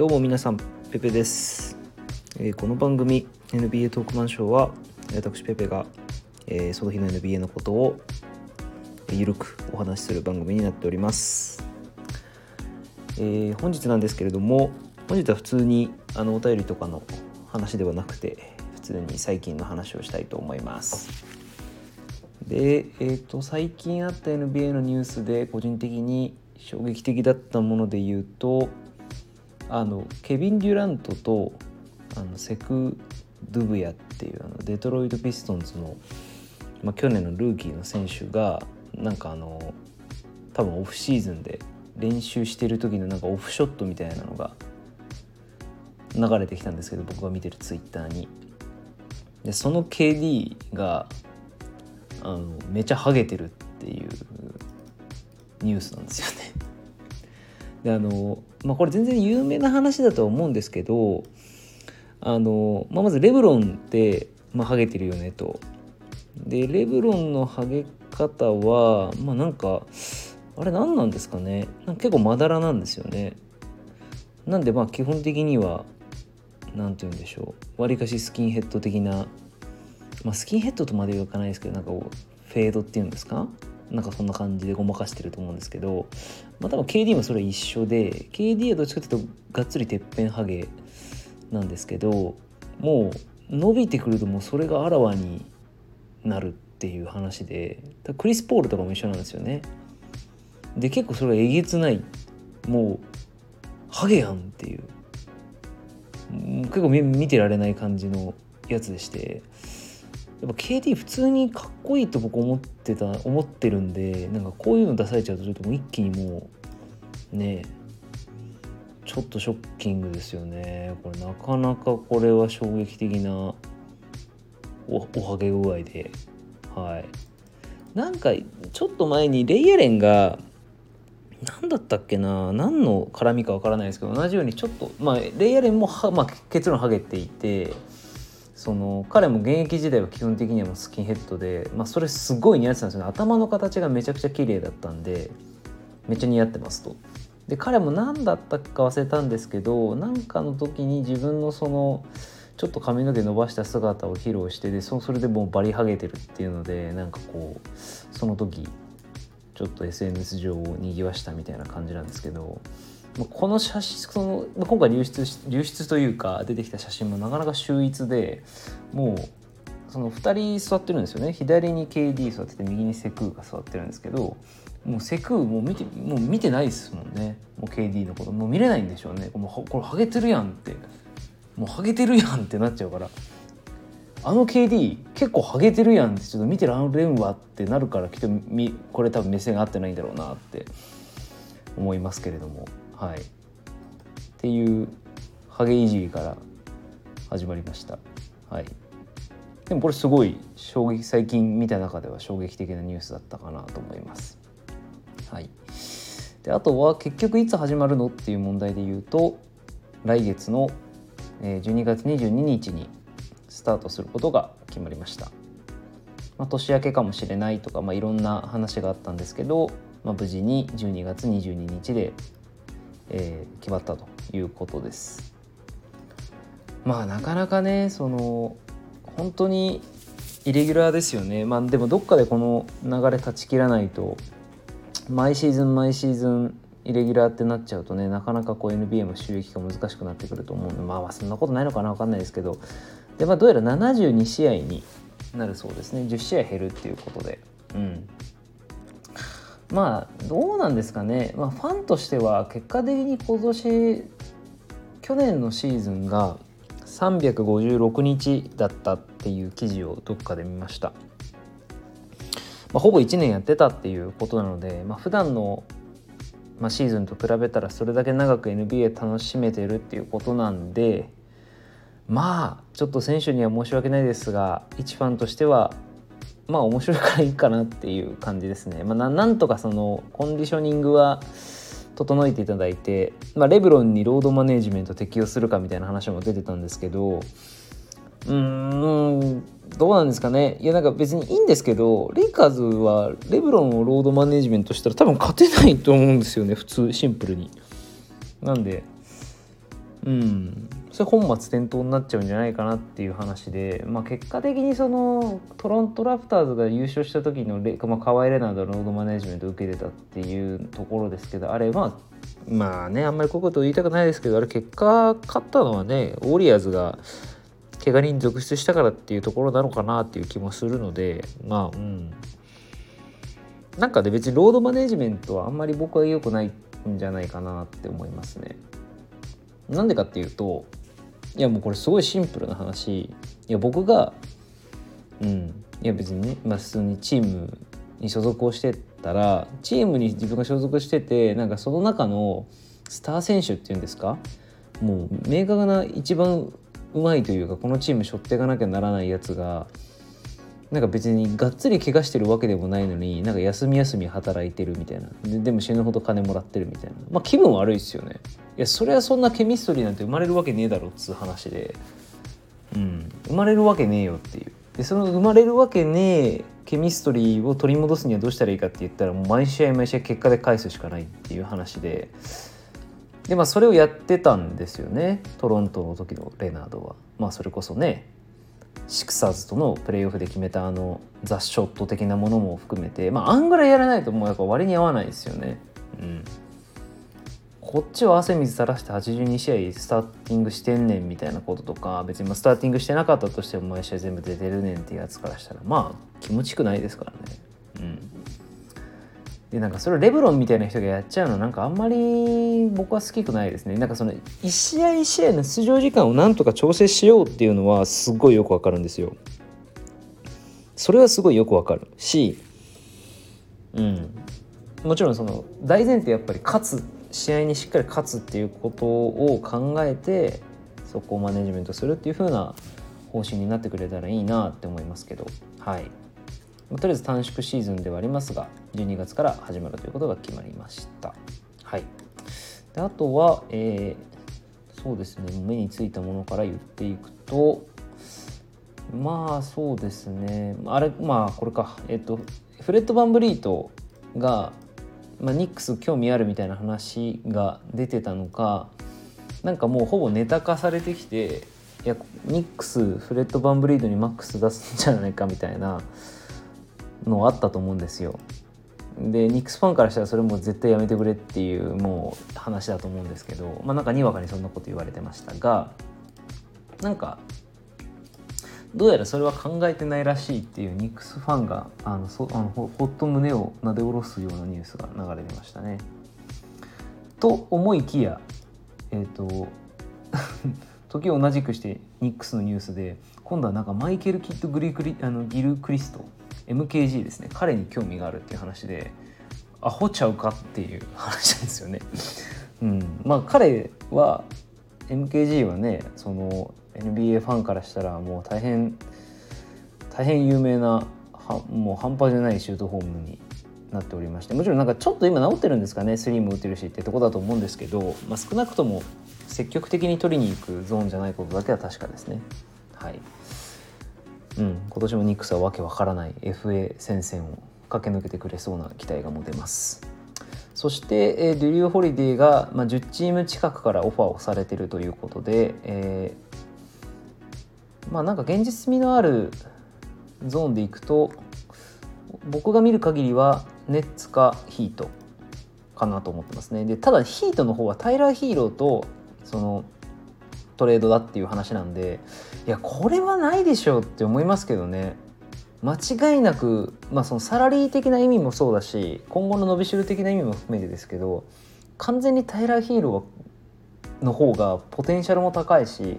どうも皆さんペペです、えーこの番組 NBA トークマンショーは私ペペが、えーその日の NBA のことをえーゆるくお話しする番組になっております、えー本日なんですけれども本日は普通にあのお便りとかの話ではなくて普通に最近の話をしたいと思います。で、えー、と最近あった NBA のニュースで個人的に衝撃的だったもので言うとあのケビン・デュラントとあのセク・ドゥブヤっていうあのデトロイト・ピストンズの、まあ、去年のルーキーの選手がなんかあの多分オフシーズンで練習してる時のなんかオフショットみたいなのが流れてきたんですけど僕が見てるツイッターにでその KD があのめちゃハゲてるっていうニュースなんですよね。であの、まあ、これ全然有名な話だとは思うんですけどあの、まあ、まずレブロンって、まあ、ハゲてるよねと。でレブロンのハゲ方はまあなんかあれ何なんですかねなんか結構まだらなんですよね。なんでまあ基本的には何て言うんでしょうわりかしスキンヘッド的なまあ、スキンヘッドとまではいかないですけどなんかこうフェードっていうんですかなんかそんな感じでごまかしてると思うんですけど、まあ、多分 KD もそれ一緒で KD はどっちかというとがっつりてっぺんハゲなんですけどもう伸びてくるともうそれがあらわになるっていう話でクリス・ポールとかも一緒なんですよね。で結構それがえげつないもうハゲやんっていう結構見てられない感じのやつでして。やっぱ KD 普通にかっこいいと僕思ってた思ってるんでなんかこういうの出されちゃうとちょっともう一気にもうねちょっとショッキングですよね。これなかなかこれは衝撃的なおおはげ具合で。はい。なんかちょっと前にレイアレンが何だったっけな何の絡みかわからないですけど同じようにちょっとまあレイアレンもは、まあ、結論ハゲていてその彼も現役時代は基本的にはスキンヘッドで、まあ、それすごい似合ってたんですよね頭の形がめちゃくちゃ綺麗だったんでめっちゃ似合ってますと。で彼も何だったか忘れたんですけど何かの時に自分のそのちょっと髪の毛伸ばした姿を披露してでそそれでもうバリハゲてるっていうのでなんかこうその時ちょっと SNS 上をにぎわしたみたいな感じなんですけどこの写真その今回流出流出というか出てきた写真もなかなか秀逸でもうその2人座ってるんですよね。左に KD 座ってて右にセクーが座ってるんですけどもうセクーもう見てもう見てないですもんね。もう KD のこと。もう見れないんでしょうね。もうこれハゲてるやんって。もうハゲてるやんってなっちゃうから。あの KD 結構ハゲてるやんってちょっと見てられんわってなるからきっとこれ多分目線が合ってないんだろうなって思いますけれども。はい。っていうハゲいじりから始まりました。はい。でもこれすごい衝撃最近見た中では衝撃的なニュースだったかなと思います。はい。であとは結局いつ始まるのっていう問題で言うと来月の12月22日にスタートすることが決まりました、まあ、年明けかもしれないとか、まあ、いろんな話があったんですけど、まあ、無事に12月22日で、えー決まったということです。まあなかなかねその本当にイレギュラーですよね。まあでもどっかでこの流れ断ち切らないと毎シーズン毎シーズンイレギュラーってなっちゃうとねなかなかこう NBA も収益が難しくなってくると思うんでまあまあそんなことないのかな分かんないですけど。でまあどうやら72試合になるそうですね。10試合減るっていうことで。うん。まあどうなんですかね、まあ、ファンとしては結果的に今年去年のシーズンが356日だったっていう記事をどっかで見ました、まあ、ほぼ1年やってたっていうことなので、まあ、普段のまあ、シーズンと比べたらそれだけ長く NBA 楽しめてるっていうことなんでまあちょっと選手には申し訳ないですが一ファンとしてはまあ面白いからいいかなっていう感じですね。まあ、なんとかそのコンディショニングは整えていただいて、まあ、レブロンにロードマネジメント適用するかみたいな話も出てたんですけどうーんどうなんですかねいやなんか別にいいんですけどレイカーズはレブロンをロードマネジメントしたら多分勝てないと思うんですよね普通シンプルに。なんでうんそれ本末転倒になっちゃうんじゃないかなっていう話で、まあ、結果的にそのトロントラプターズが優勝した時のレ、まあ、カワイ・レナードロードマネジメントを受けてたっていうところですけどあれまあまあねあんまりこういうこと言いたくないですけどあれ結果勝ったのはねウォリアーズが怪我人続出したからっていうところなのかなっていう気もするのでまあうんなんかで別にロードマネジメントはあんまり僕は良くないんじゃないかなって思いますね。なんでかっていうといやもうこれすごいシンプルな話。いや僕がうん。いや別にね、まあ、普通にチームに所属をしてたらチームに自分が所属しててなんかその中のスター選手っていうんですか？もう明確な一番うまいというかこのチーム背負っていかなきゃならないやつがなんか別にがっつり怪我してるわけでもないのになんか休み休み働いてるみたいな。ででも死ぬほど金もらってるみたいな。まあ気分悪いっすよね。いやそれはそんなケミストリーなんて生まれるわけねえだろっつう話で。うん。生まれるわけねえよっていう。でその生まれるわけねえケミストリーを取り戻すにはどうしたらいいかって言ったらもう毎試合毎試合結果で返すしかないっていう話で。でまあそれをやってたんですよね。トロントの時のレナードは。まあそれこそねシクサーズとのプレーオフで決めたあのザ・ショット的なものも含めてまああんぐらいやらないともうやっぱ割に合わないですよね。うん、こっちは汗水垂らして82試合スターティングしてんねんみたいなこととか別にスターティングしてなかったとしても毎試合全部出てるねんっていうやつからしたらまあ気持ちくないですからね。うん。でなんかそれレブロンみたいな人がやっちゃうのなんかあんまり僕は好きくないですね。なんかその1試合1試合の出場時間をなんとか調整しようっていうのはすごいよくわかるんですよ。それはすごいよくわかる。しうん。もちろんその大前提やっぱり勝つ試合にしっかり勝つっていうことを考えてそこをマネジメントするっていう風な方針になってくれたらいいなって思いますけど。はい。とりあえず短縮シーズンではありますが12月から始まるということが決まりました。はい、であとは、えー、そうですね。目についたものから言っていくとまあそうですね。あれまあこれか。えっ、ー、とフレッド・バンブリートが、まあ、ニックス興味あるみたいな話が出てたのかなんかもうほぼネタ化されてきていやニックスフレッド・バンブリードにマックス出すんじゃないかみたいなのあったと思うんですよ。でニックスファンからしたらそれも絶対やめてくれっていうもう話だと思うんですけどまあなんかにわかにそんなこと言われてましたがなんかどうやらそれは考えてないらしいっていうニックスファンがあのそあのほっと胸をなで下ろすようなニュースが流れてましたね。と思いきやえっ、ー、と時を同じくしてニックスのニュースで今度はなんかマイケル・キッド・グリクリあのギル・クリスト MKG ですね彼に興味があるっていう話でアホちゃうかっていう話なんですよね。うん、まあ彼は MKG はねその NBA ファンからしたらもう大変大変有名なはもう半端じゃないシュートフォームになっておりましてもちろんなんかちょっと今治ってるんですかねスリーも打てるしってとこだと思うんですけど、まあ、少なくとも積極的に取りに行くゾーンじゃないことだけは確かですね。はいうん、今年もニックスはわけわからない FA 戦線を駆け抜けてくれそうな期待が持てますそして、え、ドリュー・ホリデーが、まあ、10チーム近くからオファーをされているということで、えー、まあなんか現実味のあるゾーンでいくと僕が見る限りはネッツかヒートかなと思ってますね。でただヒートの方はタイラー・ヒーローとそのトレードだっていう話なんでいやこれはないでしょうって思いますけどね。間違いなく、まあ、そのサラリー的な意味もそうだし今後の伸びしろ的な意味も含めてですけど完全にタイラー・ヒーローの方がポテンシャルも高いし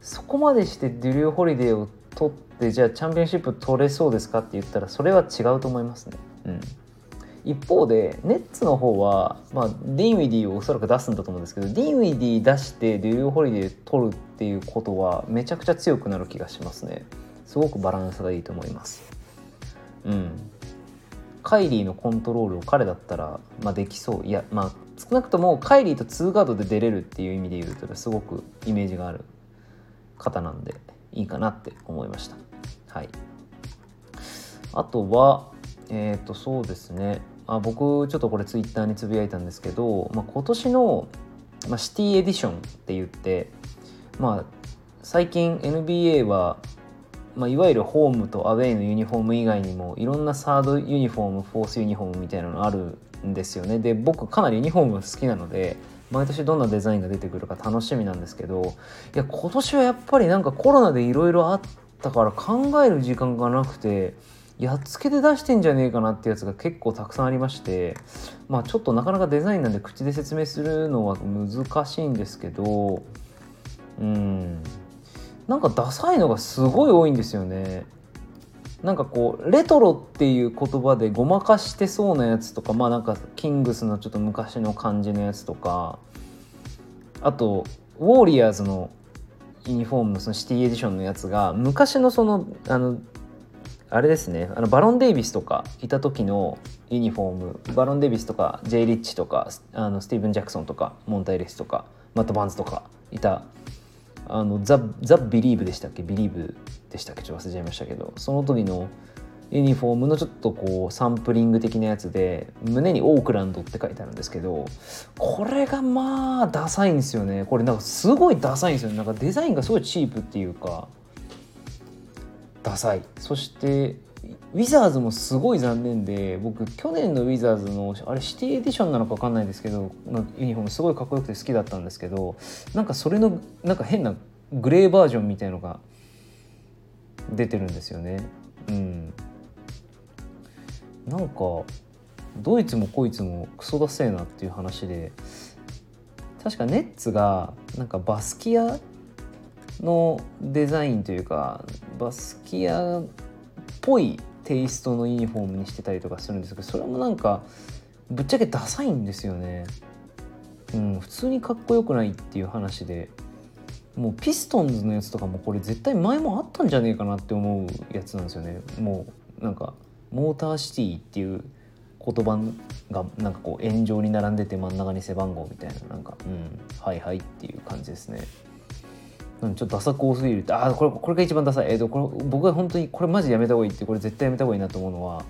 そこまでしてドリュー・ホリデーを取ってじゃあチャンピオンシップ取れそうですかって言ったらそれは違うと思いますね。うん。一方でネッツの方は、まあ、ディンウィディをおそらく出すんだと思うんですけどディンウィディ出してドリュー・ホリデー取るっていうことはめちゃくちゃ強くなる気がしますね。すごくバランスがいいと思います。うん。カイリーのコントロールを彼だったら、まあ、できそう。いやまあ少なくともカイリーと2ガードで出れるっていう意味で言うとすごくイメージがある方なんでいいかなって思いました。はい。あとはえっ、ー、とそうですね。あ僕ちょっとこれツイッターにつぶやいたんですけど、まあ、今年のまあ、シティエディションって言ってまあ最近 NBA はまあ、いわゆるホームとアウェイのユニフォーム以外にもいろんなサードユニフォームフォースユニフォームみたいなのあるんですよね。で僕かなりユニフォーム好きなので毎年どんなデザインが出てくるか楽しみなんですけどいや今年はやっぱりなんかコロナでいろいろあったから考える時間がなくてやっつけで出してんじゃねえかなってやつが結構たくさんありましてまあちょっとなかなかデザインなんで口で説明するのは難しいんですけどうん。なんかダサいのがすごい多いんですよね。なんかこうレトロっていう言葉でごまかしてそうなやつとかまあなんかキングスのちょっと昔の感じのやつとかあとウォーリアーズのユニフォームのそのシティエディションのやつが昔のそのあのあれですねあのバロン・デイビスとかいた時のユニフォームバロン・デイビスとか J. リッチとかあのスティーブン・ジャクソンとかモンタ・エリスとかマット・バーンズとかいたあのザ・ザ・ Believe でしたっけ？ Believe でしたっけ？ちょっと忘れちゃいましたけど。その時のユニフォームのちょっとこうサンプリング的なやつで胸にオークランドって書いてあるんですけどこれがまあダサいんですよね。これなんかすごいダサいんですよね。なんかデザインがすごいチープっていうかダサい。そしてウィザーズもすごい残念で僕去年のウィザーズのあれシティエディションなのか分かんないですけどのユニフォームすごいかっこよくて好きだったんですけどなんかそれのなんか変なグレーバージョンみたいのが出てるんですよね。うん、なんかドイツもこいつもクソだせえなっていう話で確かネッツがなんかバスキアのデザインというかバスキアぽいテイストのユニフォームにしてたりとかするんですけどそれもなんかぶっちゃけダサいんですよね。うん、普通にかっこよくないっていう話でもうピストンズのやつとかもこれ絶対前もあったんじゃねえかなって思うやつなんですよねもうなんかモーターシティっていう言葉がなんかこう円状に並んでて真ん中に背番号みたいななんかうんはいはいっていう感じですねちょっとダサく多すぎるって。ああこれこれが一番ダサい。えっ、とこれ僕は本当にこれマジやめた方がいいってこれ絶対やめた方がいいなと思うのは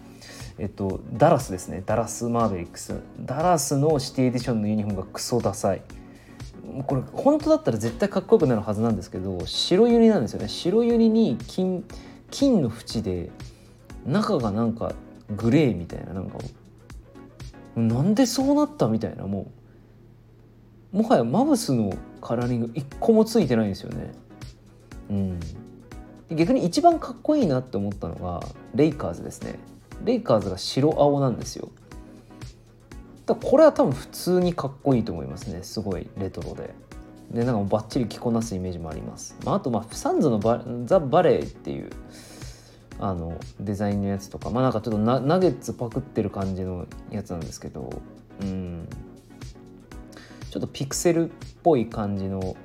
えっとダラスですね。ダラスマーベリックス。ダラスのシティエディションのユニフォームがクソダサい。これ本当だったら絶対かっこよくなるはずなんですけど白ユニなんですよね。白ユニに金金の縁で中がなんかグレーみたいななんかなんでそうなったみたいなもうもはやマブスのカラーリング一個もついてないんですよね。うん。逆に一番かっこいいなって思ったのがレイカーズですね。レイカーズが白青なんですよ。だこれは多分普通にかっこいいと思いますね。すごいレトロで。でなんかバッチリ着こなすイメージもあります、まあ、あとまあサンズのバザ・バレーっていうあのデザインのやつとかまあなんかちょっとナナゲッツパクってる感じのやつなんですけど。うん。ちょっとピクセルっぽい感じの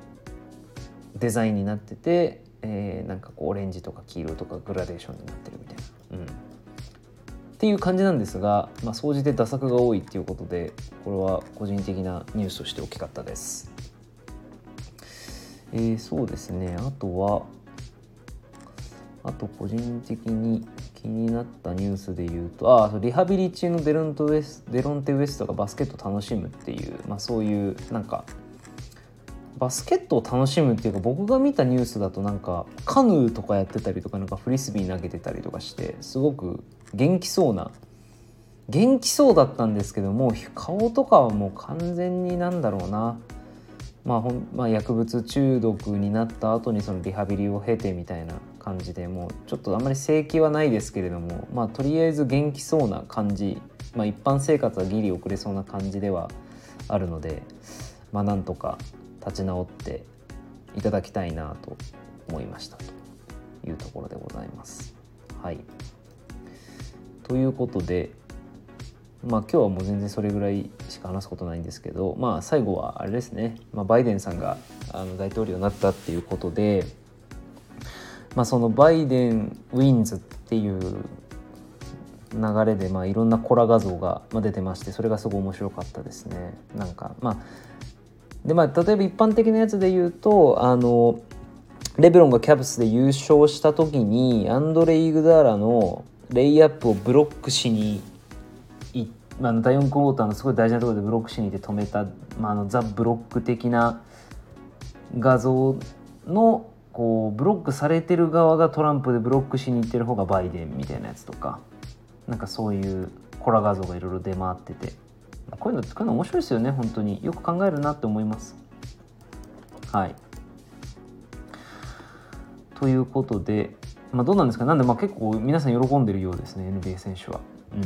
デザインになってて、えー、なんかこうオレンジとか黄色とかグラデーションになってるみたいな。うんっていう感じなんですが、まあ、総じて打作が多いっていうことでこれは個人的なニュースとして大きかったです。えー、そうですねあとはあと個人的に気になったニュースで言うとあリハビリ中のデロントウエスデロンテ・ウエストがバスケット楽しむっていう、まあ、そういうなんかバスケットを楽しむっていうか僕が見たニュースだとなんかカヌーとかやってたりとかなんかフリスビー投げてたりとかしてすごく元気そうな元気そうだったんですけども顔とかはもう完全になんだろうな、まあほんまあ、薬物中毒になった後にそのリハビリを経てみたいな感じでもうちょっとあんまり正規はないですけれどもまあとりあえず元気そうな感じ、まあ、一般生活はギリ遅れそうな感じではあるのでまあなんとか立ち直っていただきたいなと思いましたというところでございます。はいということでまあ今日はもう全然それぐらいしか話すことないんですけどまあ最後はあれですね、まあ、バイデンさんがあの大統領になったっていうことで、まあ、そのバイデン wins っていう流れでまあいろんなコラ画像が出てましてそれがすごい面白かったですね。なんかまあでまあ例えば一般的なやつで言うとあのレブロンがキャブスで優勝した時にアンドレ・イグダーラのレイアップをブロックしに行っまあ、第4クォーターのすごい大事なところでブロックしに行って止めた、まあ、あのザ・ブロック的な画像のこうブロックされてる側がトランプでブロックしに行ってる方がバイデンみたいなやつとかなんかそういうコラ画像がいろいろ出回っててこういうのこういうの面白いですよね本当に。よく考えるなって思います。はい。ということで、まあ、どうなんですか？なんでまあ結構皆さん喜んでるようですね NBA 選手は。うん。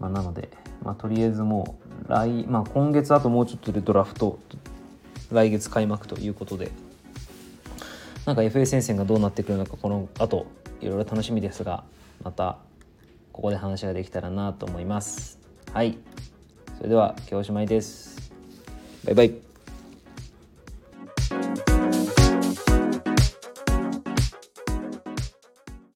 まあ、なので、まあ、とりあえずもう来、まあ、今月あともうちょっとでドラフト来月開幕ということで。なんか FA 戦線がどうなってくるのかこの後いろいろ楽しみですがまたここで話ができたらなと思います。はい。それでは今日おしまいです。バイバイ。